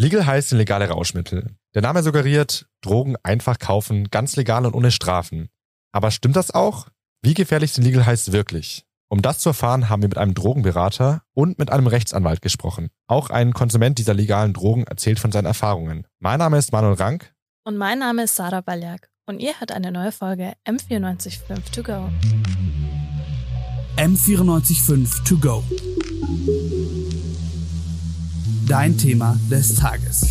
Legal heißt legale Rauschmittel. Der Name suggeriert, Drogen einfach kaufen, ganz legal und ohne Strafen. Aber stimmt das auch? Wie gefährlich sind Legal Highs wirklich? Um das zu erfahren, haben wir mit einem Drogenberater und mit einem Rechtsanwalt gesprochen. Auch ein Konsument dieser legalen Drogen erzählt von seinen Erfahrungen. Mein Name ist Manuel Rank. Und mein Name ist Sarah Baljak. Und ihr hört eine neue Folge M945 To Go. M945 To Go. Dein Thema des Tages.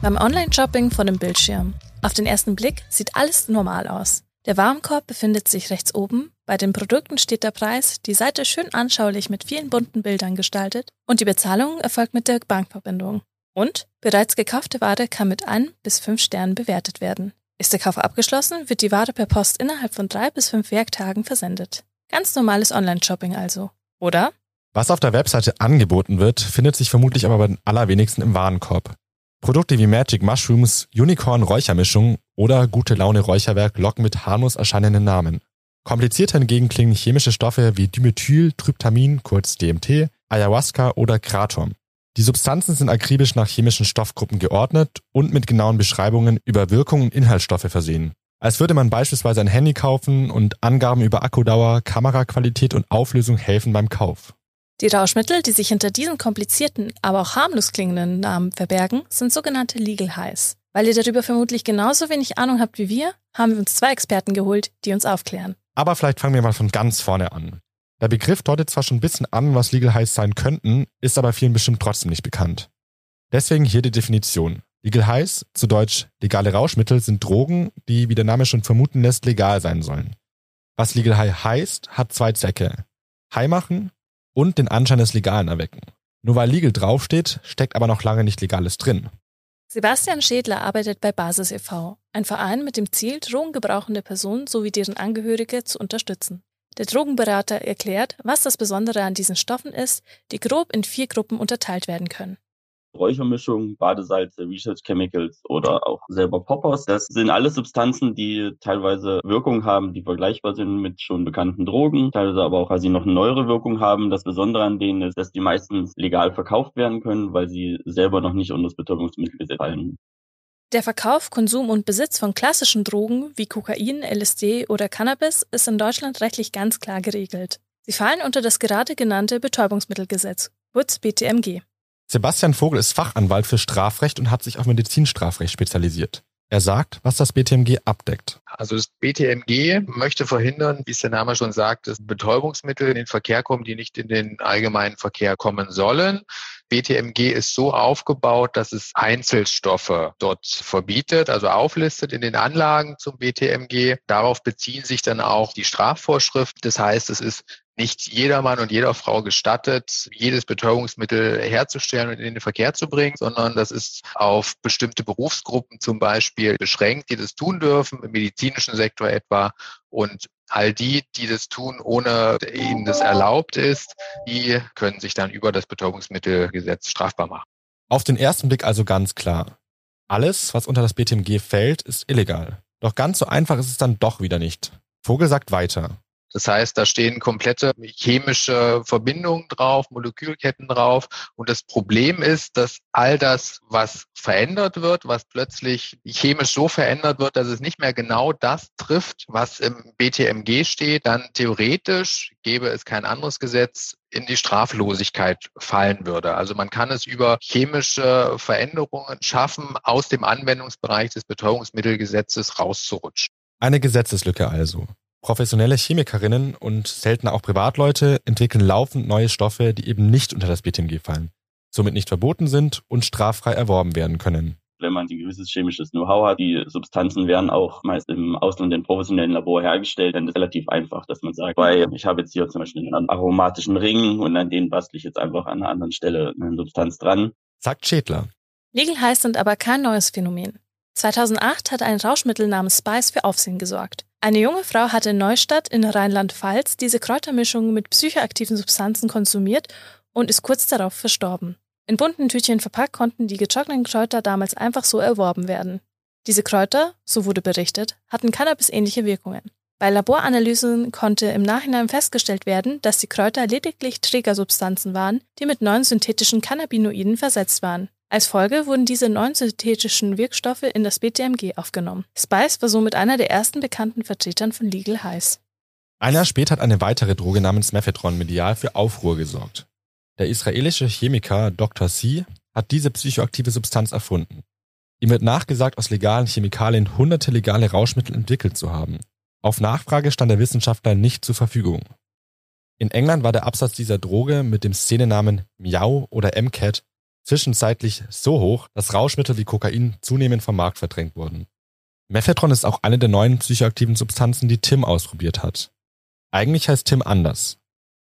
Beim Online-Shopping vor dem Bildschirm. Auf den ersten Blick sieht alles normal aus. Der Warenkorb befindet sich rechts oben, bei den Produkten steht der Preis, die Seite schön anschaulich mit vielen bunten Bildern gestaltet und die Bezahlung erfolgt mit der Bankverbindung. Und bereits gekaufte Ware kann mit ein bis fünf Sternen bewertet werden. Ist der Kauf abgeschlossen, wird die Ware per Post innerhalb von drei bis fünf Werktagen versendet. Ganz normales Online-Shopping also. Oder? Was auf der Webseite angeboten wird, findet sich vermutlich aber bei den allerwenigsten im Warenkorb. Produkte wie Magic Mushrooms, Unicorn Räuchermischung oder Gute Laune Räucherwerk locken mit harmlos erscheinenden Namen. Komplizierter hingegen klingen chemische Stoffe wie Dimethyl, Tryptamin, kurz DMT, Ayahuasca oder Kratom. Die Substanzen sind akribisch nach chemischen Stoffgruppen geordnet und mit genauen Beschreibungen über Wirkung und Inhaltsstoffe versehen. Als würde man beispielsweise ein Handy kaufen und Angaben über Akkudauer, Kameraqualität und Auflösung helfen beim Kauf. Die Rauschmittel, die sich hinter diesen komplizierten, aber auch harmlos klingenden Namen verbergen, sind sogenannte Legal Highs. Weil ihr darüber vermutlich genauso wenig Ahnung habt wie wir, haben wir uns zwei Experten geholt, die uns aufklären. Aber vielleicht fangen wir mal von ganz vorne an. Der Begriff deutet zwar schon ein bisschen an, was Legal Highs sein könnten, ist aber vielen bestimmt trotzdem nicht bekannt. Deswegen hier die Definition. Legal Highs, zu Deutsch legale Rauschmittel, sind Drogen, die, wie der Name schon vermuten lässt, legal sein sollen. Was Legal High heißt, hat zwei Zwecke. High machen und den Anschein des Legalen erwecken. Nur weil Legal draufsteht, steckt aber noch lange nicht Legales drin. Sebastian Schädler arbeitet bei Basis e.V., ein Verein mit dem Ziel, drogengebrauchende Personen sowie deren Angehörige zu unterstützen. Der Drogenberater erklärt, was das Besondere an diesen Stoffen ist, die grob in vier Gruppen unterteilt werden können. Räuchermischung, Badesalze, Research Chemicals oder auch selber Poppers. Das sind alles Substanzen, die teilweise Wirkung haben, die vergleichbar sind mit schon bekannten Drogen, teilweise aber auch, weil sie noch neuere Wirkung haben. Das Besondere an denen ist, dass die meistens legal verkauft werden können, weil sie selber noch nicht unter das Betäubungsmittelgesetz fallen. Der Verkauf, Konsum und Besitz von klassischen Drogen wie Kokain, LSD oder Cannabis ist in Deutschland rechtlich ganz klar geregelt. Sie fallen unter das gerade genannte Betäubungsmittelgesetz, kurz BTMG. Sebastian Vogel ist Fachanwalt für Strafrecht und hat sich auf Medizinstrafrecht spezialisiert. Er sagt, was das BTMG abdeckt. Also das BTMG möchte verhindern, wie es der Name schon sagt, dass Betäubungsmittel in den Verkehr kommen, die nicht in den allgemeinen Verkehr kommen sollen. BTMG ist so aufgebaut, dass es Einzelstoffe dort verbietet, also auflistet in den Anlagen zum BTMG. Darauf beziehen sich dann auch die Strafvorschriften. Das heißt, es ist nicht jeder Mann und jeder Frau gestattet, jedes Betäubungsmittel herzustellen und in den Verkehr zu bringen, sondern das ist auf bestimmte Berufsgruppen zum Beispiel beschränkt, die das tun dürfen, im medizinischen Sektor etwa. Und all die, die das tun, ohne ihnen das erlaubt ist, die können sich dann über das Betäubungsmittelgesetz strafbar machen. Auf den ersten Blick also ganz klar. Alles, was unter das BTMG fällt, ist illegal. Doch ganz so einfach ist es dann doch wieder nicht. Vogel sagt weiter. Das heißt, da stehen komplette chemische Verbindungen drauf, Molekülketten drauf. Und das Problem ist, dass all das, was verändert wird, was plötzlich chemisch so verändert wird, dass es nicht mehr genau das trifft, was im BTMG steht, dann theoretisch gäbe es kein anderes Gesetz, in die Straflosigkeit fallen würde. Also man kann es über chemische Veränderungen schaffen, aus dem Anwendungsbereich des Betäubungsmittelgesetzes rauszurutschen. Eine Gesetzeslücke also. Professionelle Chemikerinnen und seltener auch Privatleute entwickeln laufend neue Stoffe, die eben nicht unter das BTMG fallen, somit nicht verboten sind und straffrei erworben werden können. Wenn man ein gewisses chemisches Know-how hat, die Substanzen werden auch meist im Ausland in professionellen Labor hergestellt, dann ist es relativ einfach, dass man sagt, weil ich habe jetzt hier zum Beispiel einen aromatischen Ring und an den bastle ich jetzt einfach an einer anderen Stelle eine Substanz dran. Sagt Schädler. Legal Highs sind aber kein neues Phänomen. 2008 hat ein Rauschmittel namens Spice für Aufsehen gesorgt. Eine junge Frau hatte in Neustadt in Rheinland-Pfalz diese Kräutermischung mit psychoaktiven Substanzen konsumiert und ist kurz darauf verstorben. In bunten Tütchen verpackt konnten die getrockneten Kräuter damals einfach so erworben werden. Diese Kräuter, so wurde berichtet, hatten Cannabis-ähnliche Wirkungen. Bei Laboranalysen konnte im Nachhinein festgestellt werden, dass die Kräuter lediglich Trägersubstanzen waren, die mit neuen synthetischen Cannabinoiden versetzt waren. Als Folge wurden diese neuen synthetischen Wirkstoffe in das BTMG aufgenommen. Spice war somit einer der ersten bekannten Vertretern von Legal Highs. Ein Jahr später hat eine weitere Droge namens Mephedron medial für Aufruhr gesorgt. Der israelische Chemiker Dr. C hat diese psychoaktive Substanz erfunden. Ihm wird nachgesagt, aus legalen Chemikalien hunderte legale Rauschmittel entwickelt zu haben. Auf Nachfrage stand der Wissenschaftler nicht zur Verfügung. In England war der Absatz dieser Droge mit dem Szenenamen Miau oder MCAT zwischenzeitlich so hoch, dass Rauschmittel wie Kokain zunehmend vom Markt verdrängt wurden. Mephedron ist auch eine der neuen psychoaktiven Substanzen, die Tim ausprobiert hat. Eigentlich heißt Tim anders.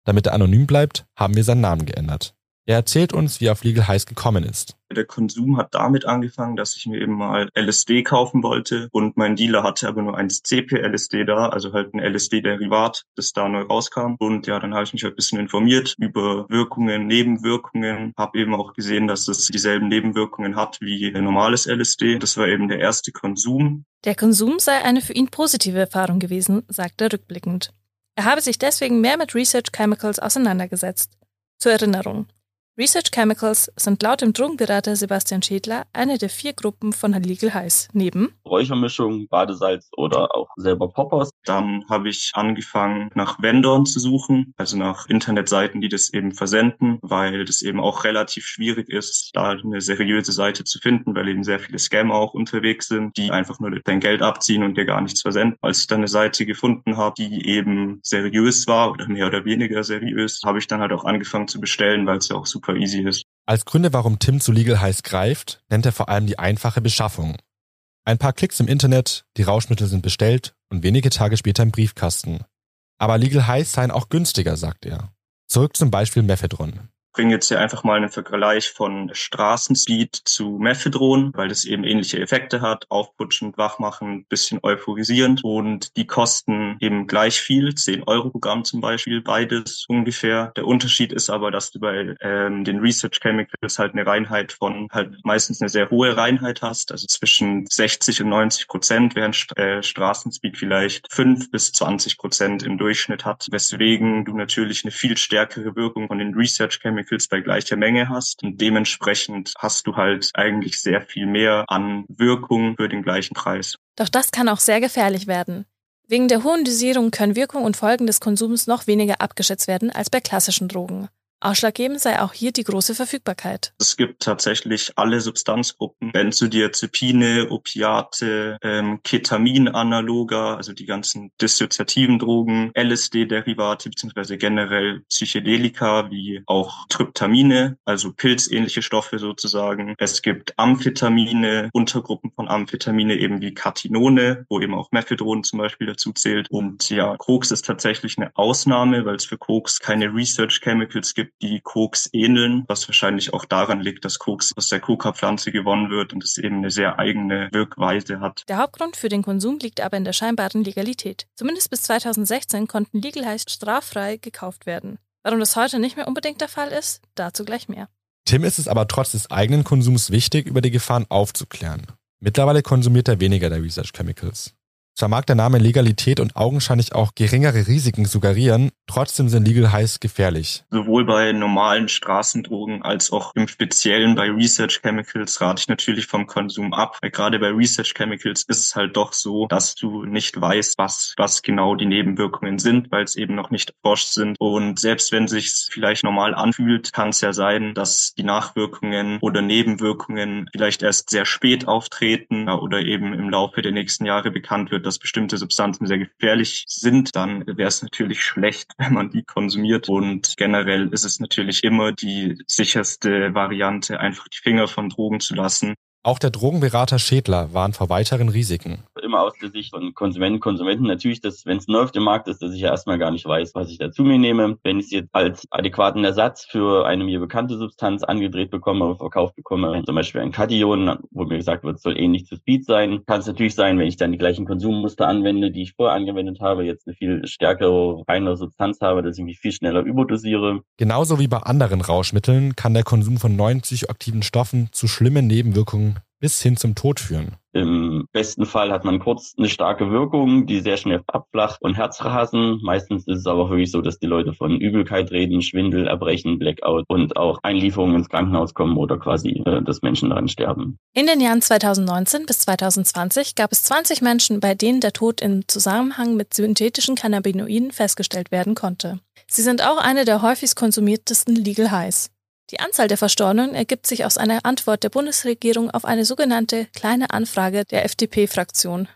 Damit er anonym bleibt, haben wir seinen Namen geändert. Er erzählt uns, wie er auf Legal Highs gekommen ist. Der Konsum hat damit angefangen, dass ich mir eben mal LSD kaufen wollte und mein Dealer hatte aber nur ein CP-LSD da, also halt ein LSD-Derivat, das da neu rauskam. Und ja, dann habe ich mich halt ein bisschen informiert über Wirkungen, Nebenwirkungen, habe eben auch gesehen, dass es dieselben Nebenwirkungen hat wie normales LSD. Das war eben der erste Konsum. Der Konsum sei eine für ihn positive Erfahrung gewesen, sagt er rückblickend. Er habe sich deswegen mehr mit Research Chemicals auseinandergesetzt. Zur Erinnerung, Research Chemicals sind laut dem Drogenberater Sebastian Schädler eine der vier Gruppen von Legal Highs. Neben Räuchermischung, Badesalz oder auch selber Poppers. Dann habe ich angefangen, nach Vendoren zu suchen, also nach Internetseiten, die das eben versenden, weil das eben auch relativ schwierig ist, da eine seriöse Seite zu finden, weil eben sehr viele Scammer auch unterwegs sind, die einfach nur dein Geld abziehen und dir gar nichts versenden. Als ich dann eine Seite gefunden habe, die eben seriös war oder mehr oder weniger seriös, habe ich dann halt auch angefangen zu bestellen, weil es ja auch super super easy ist. Als Gründe, warum Tim zu Legal Highs greift, nennt er vor allem die einfache Beschaffung. Ein paar Klicks im Internet, die Rauschmittel sind bestellt und wenige Tage später im Briefkasten. Aber Legal Highs seien auch günstiger, sagt er. Zurück zum Beispiel Mephedron bringe jetzt hier einfach mal einen Vergleich von Straßenspeed zu Mephedron, weil das eben ähnliche Effekte hat, aufputschend, wachmachen, bisschen euphorisierend. Und die kosten eben gleich viel, 10 Euro Programm zum Beispiel, beides ungefähr. Der Unterschied ist aber, dass du bei ähm, den Research Chemicals halt eine Reinheit von halt meistens eine sehr hohe Reinheit hast, also zwischen 60 und 90 Prozent, während äh, Straßenspeed vielleicht 5 bis 20 Prozent im Durchschnitt hat, weswegen du natürlich eine viel stärkere Wirkung von den Research Chemicals Chemicals bei gleicher Menge hast. Und dementsprechend hast du halt eigentlich sehr viel mehr an Wirkung für den gleichen Preis. Doch das kann auch sehr gefährlich werden. Wegen der hohen Dosierung können Wirkung und Folgen des Konsums noch weniger abgeschätzt werden als bei klassischen Drogen. Ausschlaggebend sei auch hier die große Verfügbarkeit. Es gibt tatsächlich alle Substanzgruppen, Benzodiazepine, Opiate, ähm, Ketaminanaloga, also die ganzen dissoziativen Drogen, LSD-Derivate beziehungsweise generell Psychedelika wie auch Tryptamine, also pilzähnliche Stoffe sozusagen. Es gibt Amphetamine, Untergruppen von Amphetamine eben wie Katinone, wo eben auch Mephedron zum Beispiel dazu zählt. Und ja, Koks ist tatsächlich eine Ausnahme, weil es für Koks keine Research Chemicals gibt, die Koks ähneln, was wahrscheinlich auch daran liegt, dass Koks aus der Coca-Pflanze gewonnen wird und es eben eine sehr eigene Wirkweise hat. Der Hauptgrund für den Konsum liegt aber in der scheinbaren Legalität. Zumindest bis 2016 konnten Legal heißt straffrei gekauft werden. Warum das heute nicht mehr unbedingt der Fall ist, dazu gleich mehr. Tim ist es aber trotz des eigenen Konsums wichtig, über die Gefahren aufzuklären. Mittlerweile konsumiert er weniger der Research Chemicals. Zwar mag der Name Legalität und augenscheinlich auch geringere Risiken suggerieren, trotzdem sind Legal Highs gefährlich. Sowohl bei normalen Straßendrogen als auch im Speziellen bei Research Chemicals rate ich natürlich vom Konsum ab. Weil gerade bei Research Chemicals ist es halt doch so, dass du nicht weißt, was, was genau die Nebenwirkungen sind, weil es eben noch nicht erforscht sind. Und selbst wenn sich vielleicht normal anfühlt, kann es ja sein, dass die Nachwirkungen oder Nebenwirkungen vielleicht erst sehr spät auftreten oder eben im Laufe der nächsten Jahre bekannt wird, dass bestimmte Substanzen sehr gefährlich sind, dann wäre es natürlich schlecht, wenn man die konsumiert. Und generell ist es natürlich immer die sicherste Variante, einfach die Finger von Drogen zu lassen. Auch der Drogenberater Schädler warnt vor weiteren Risiken. Immer aus der Sicht von Konsumenten, Konsumenten natürlich, dass wenn es neu auf dem Markt ist, dass ich ja erstmal gar nicht weiß, was ich da zu mir nehme. Wenn ich es jetzt als adäquaten Ersatz für eine mir bekannte Substanz angedreht bekomme oder verkauft bekomme, zum Beispiel ein Kation, wo mir gesagt wird, es soll ähnlich zu Speed sein, kann es natürlich sein, wenn ich dann die gleichen Konsummuster anwende, die ich vorher angewendet habe, jetzt eine viel stärkere, reinere Substanz habe, dass ich mich viel schneller überdosiere. Genauso wie bei anderen Rauschmitteln kann der Konsum von neuen psychoaktiven Stoffen zu schlimmen Nebenwirkungen bis hin zum Tod führen. Im besten Fall hat man kurz eine starke Wirkung, die sehr schnell abflacht und Herzrasen. Meistens ist es aber wirklich so, dass die Leute von Übelkeit reden, Schwindel, Erbrechen, Blackout und auch Einlieferungen ins Krankenhaus kommen oder quasi, äh, dass Menschen daran sterben. In den Jahren 2019 bis 2020 gab es 20 Menschen, bei denen der Tod im Zusammenhang mit synthetischen Cannabinoiden festgestellt werden konnte. Sie sind auch eine der häufigst konsumiertesten Legal Highs. Die Anzahl der Verstorbenen ergibt sich aus einer Antwort der Bundesregierung auf eine sogenannte kleine Anfrage der FDP-Fraktion.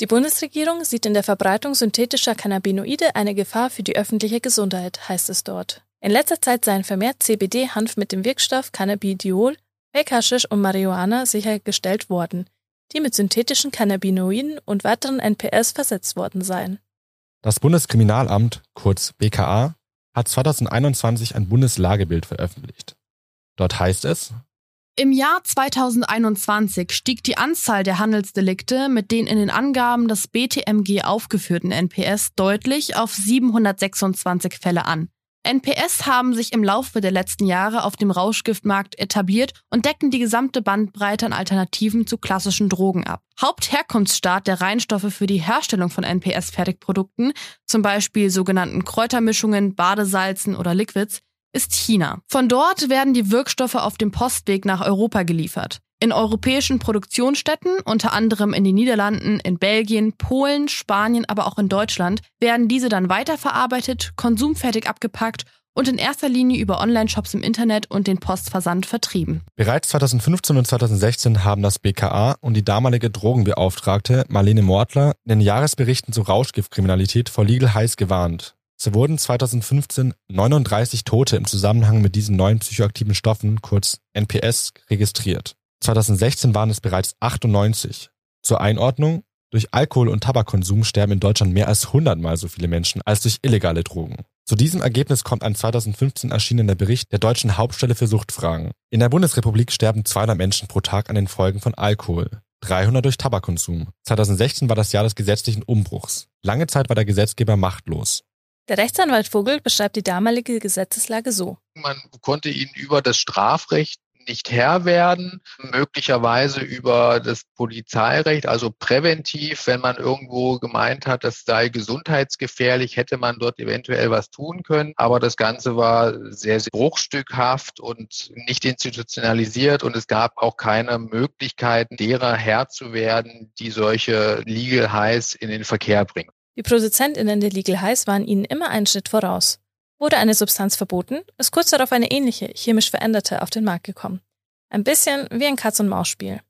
Die Bundesregierung sieht in der Verbreitung synthetischer Cannabinoide eine Gefahr für die öffentliche Gesundheit, heißt es dort. In letzter Zeit seien vermehrt CBD-Hanf mit dem Wirkstoff Cannabidiol, Fake und Marihuana sichergestellt worden, die mit synthetischen Cannabinoiden und weiteren NPS versetzt worden seien. Das Bundeskriminalamt, kurz BKA, hat 2021 ein Bundeslagebild veröffentlicht. Dort heißt es, im Jahr 2021 stieg die Anzahl der Handelsdelikte mit den in den Angaben des BTMG aufgeführten NPS deutlich auf 726 Fälle an. NPS haben sich im Laufe der letzten Jahre auf dem Rauschgiftmarkt etabliert und decken die gesamte Bandbreite an Alternativen zu klassischen Drogen ab. Hauptherkunftsstaat der Reinstoffe für die Herstellung von NPS-Fertigprodukten, zum Beispiel sogenannten Kräutermischungen, Badesalzen oder Liquids, ist China. Von dort werden die Wirkstoffe auf dem Postweg nach Europa geliefert. In europäischen Produktionsstätten, unter anderem in den Niederlanden, in Belgien, Polen, Spanien, aber auch in Deutschland, werden diese dann weiterverarbeitet, konsumfertig abgepackt und in erster Linie über Online-Shops im Internet und den Postversand vertrieben. Bereits 2015 und 2016 haben das BKA und die damalige Drogenbeauftragte Marlene Mortler in den Jahresberichten zur Rauschgiftkriminalität vor Legal Highs gewarnt. So wurden 2015 39 Tote im Zusammenhang mit diesen neuen psychoaktiven Stoffen, kurz NPS, registriert. 2016 waren es bereits 98. Zur Einordnung, durch Alkohol- und Tabakkonsum sterben in Deutschland mehr als 100 mal so viele Menschen als durch illegale Drogen. Zu diesem Ergebnis kommt ein 2015 erschienener Bericht der Deutschen Hauptstelle für Suchtfragen. In der Bundesrepublik sterben 200 Menschen pro Tag an den Folgen von Alkohol. 300 durch Tabakkonsum. 2016 war das Jahr des gesetzlichen Umbruchs. Lange Zeit war der Gesetzgeber machtlos. Der Rechtsanwalt Vogel beschreibt die damalige Gesetzeslage so. Man konnte ihn über das Strafrecht nicht Herr werden, möglicherweise über das Polizeirecht, also präventiv, wenn man irgendwo gemeint hat, das sei gesundheitsgefährlich, hätte man dort eventuell was tun können. Aber das Ganze war sehr, sehr bruchstückhaft und nicht institutionalisiert und es gab auch keine Möglichkeiten, derer Herr zu werden, die solche Legal Highs in den Verkehr bringen. Die ProduzentInnen der Legal Highs waren ihnen immer einen Schritt voraus. Wurde eine Substanz verboten, ist kurz darauf eine ähnliche, chemisch veränderte auf den Markt gekommen. Ein bisschen wie ein Katz-und-Maus-Spiel.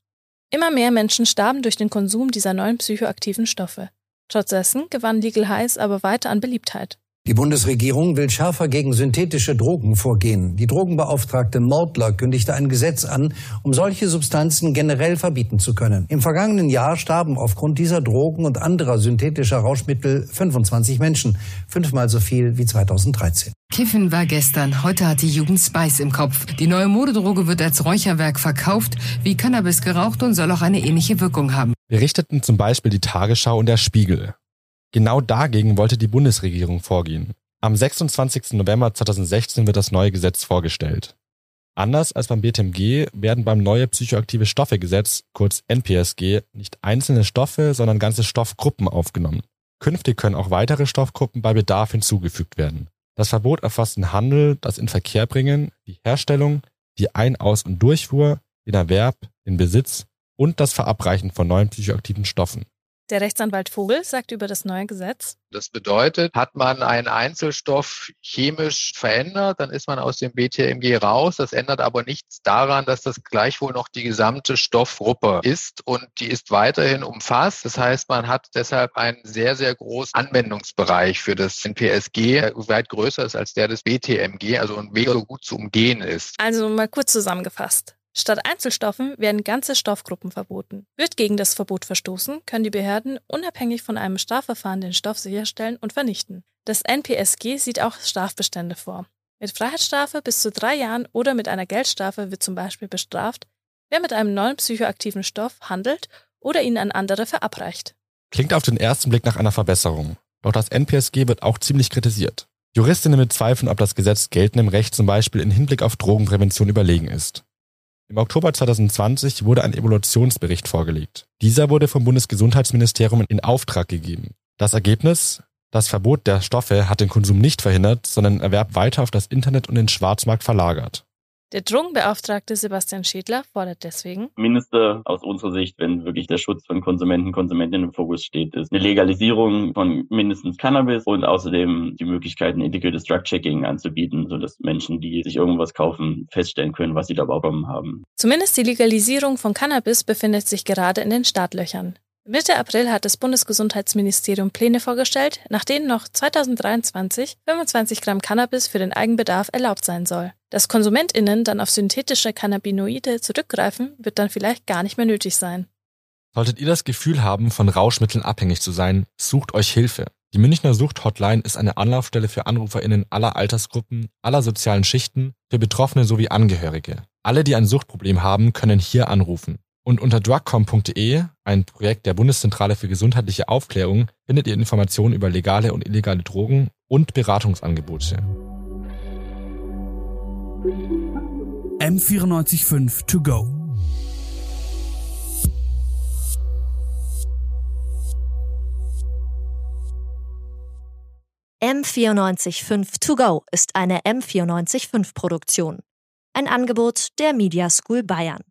Immer mehr Menschen starben durch den Konsum dieser neuen psychoaktiven Stoffe. Trotz dessen gewann Legal Highs aber weiter an Beliebtheit. Die Bundesregierung will schärfer gegen synthetische Drogen vorgehen. Die Drogenbeauftragte Mordler kündigte ein Gesetz an, um solche Substanzen generell verbieten zu können. Im vergangenen Jahr starben aufgrund dieser Drogen und anderer synthetischer Rauschmittel 25 Menschen, fünfmal so viel wie 2013. Kiffen war gestern, heute hat die Jugend Spice im Kopf. Die neue Modedroge wird als Räucherwerk verkauft, wie Cannabis geraucht und soll auch eine ähnliche Wirkung haben. Berichteten zum Beispiel die Tagesschau und der Spiegel. Genau dagegen wollte die Bundesregierung vorgehen. Am 26. November 2016 wird das neue Gesetz vorgestellt. Anders als beim BTMG werden beim neue psychoaktive Stoffe Gesetz, kurz NPSG, nicht einzelne Stoffe, sondern ganze Stoffgruppen aufgenommen. Künftig können auch weitere Stoffgruppen bei Bedarf hinzugefügt werden. Das Verbot erfasst den Handel, das in Verkehr bringen, die Herstellung, die Ein-, Aus- und Durchfuhr, den Erwerb, den Besitz und das Verabreichen von neuen psychoaktiven Stoffen. Der Rechtsanwalt Vogel sagt über das neue Gesetz. Das bedeutet, hat man einen Einzelstoff chemisch verändert, dann ist man aus dem BTMG raus. Das ändert aber nichts daran, dass das gleichwohl noch die gesamte Stoffgruppe ist und die ist weiterhin umfasst. Das heißt, man hat deshalb einen sehr, sehr großen Anwendungsbereich für das NPSG, der weit größer ist als der des BTMG, also ein Weg so gut zu umgehen ist. Also mal kurz zusammengefasst. Statt Einzelstoffen werden ganze Stoffgruppen verboten. Wird gegen das Verbot verstoßen, können die Behörden unabhängig von einem Strafverfahren den Stoff sicherstellen und vernichten. Das NPSG sieht auch Strafbestände vor. Mit Freiheitsstrafe bis zu drei Jahren oder mit einer Geldstrafe wird zum Beispiel bestraft, wer mit einem neuen psychoaktiven Stoff handelt oder ihn an andere verabreicht. Klingt auf den ersten Blick nach einer Verbesserung. Doch das NPSG wird auch ziemlich kritisiert. Juristinnen bezweifeln, ob das Gesetz geltendem Recht zum Beispiel in Hinblick auf Drogenprävention überlegen ist. Im Oktober 2020 wurde ein Evolutionsbericht vorgelegt. Dieser wurde vom Bundesgesundheitsministerium in Auftrag gegeben. Das Ergebnis? Das Verbot der Stoffe hat den Konsum nicht verhindert, sondern Erwerb weiter auf das Internet und den Schwarzmarkt verlagert. Der Drogenbeauftragte Sebastian Schädler fordert deswegen Mindeste aus unserer Sicht, wenn wirklich der Schutz von Konsumenten, Konsumentinnen im Fokus steht, ist eine Legalisierung von mindestens Cannabis und außerdem die Möglichkeit, ein integriertes Drug-Checking anzubieten, sodass Menschen, die sich irgendwas kaufen, feststellen können, was sie dabei bekommen haben. Zumindest die Legalisierung von Cannabis befindet sich gerade in den Startlöchern. Mitte April hat das Bundesgesundheitsministerium Pläne vorgestellt, nach denen noch 2023 25 Gramm Cannabis für den Eigenbedarf erlaubt sein soll. Dass KonsumentInnen dann auf synthetische Cannabinoide zurückgreifen, wird dann vielleicht gar nicht mehr nötig sein. Solltet ihr das Gefühl haben, von Rauschmitteln abhängig zu sein, sucht euch Hilfe. Die Münchner Sucht-Hotline ist eine Anlaufstelle für AnruferInnen aller Altersgruppen, aller sozialen Schichten, für Betroffene sowie Angehörige. Alle, die ein Suchtproblem haben, können hier anrufen. Und unter drugcom.de, ein Projekt der Bundeszentrale für gesundheitliche Aufklärung, findet ihr Informationen über legale und illegale Drogen und Beratungsangebote. M945 to go. M945 to go ist eine M945 Produktion. Ein Angebot der Media School Bayern.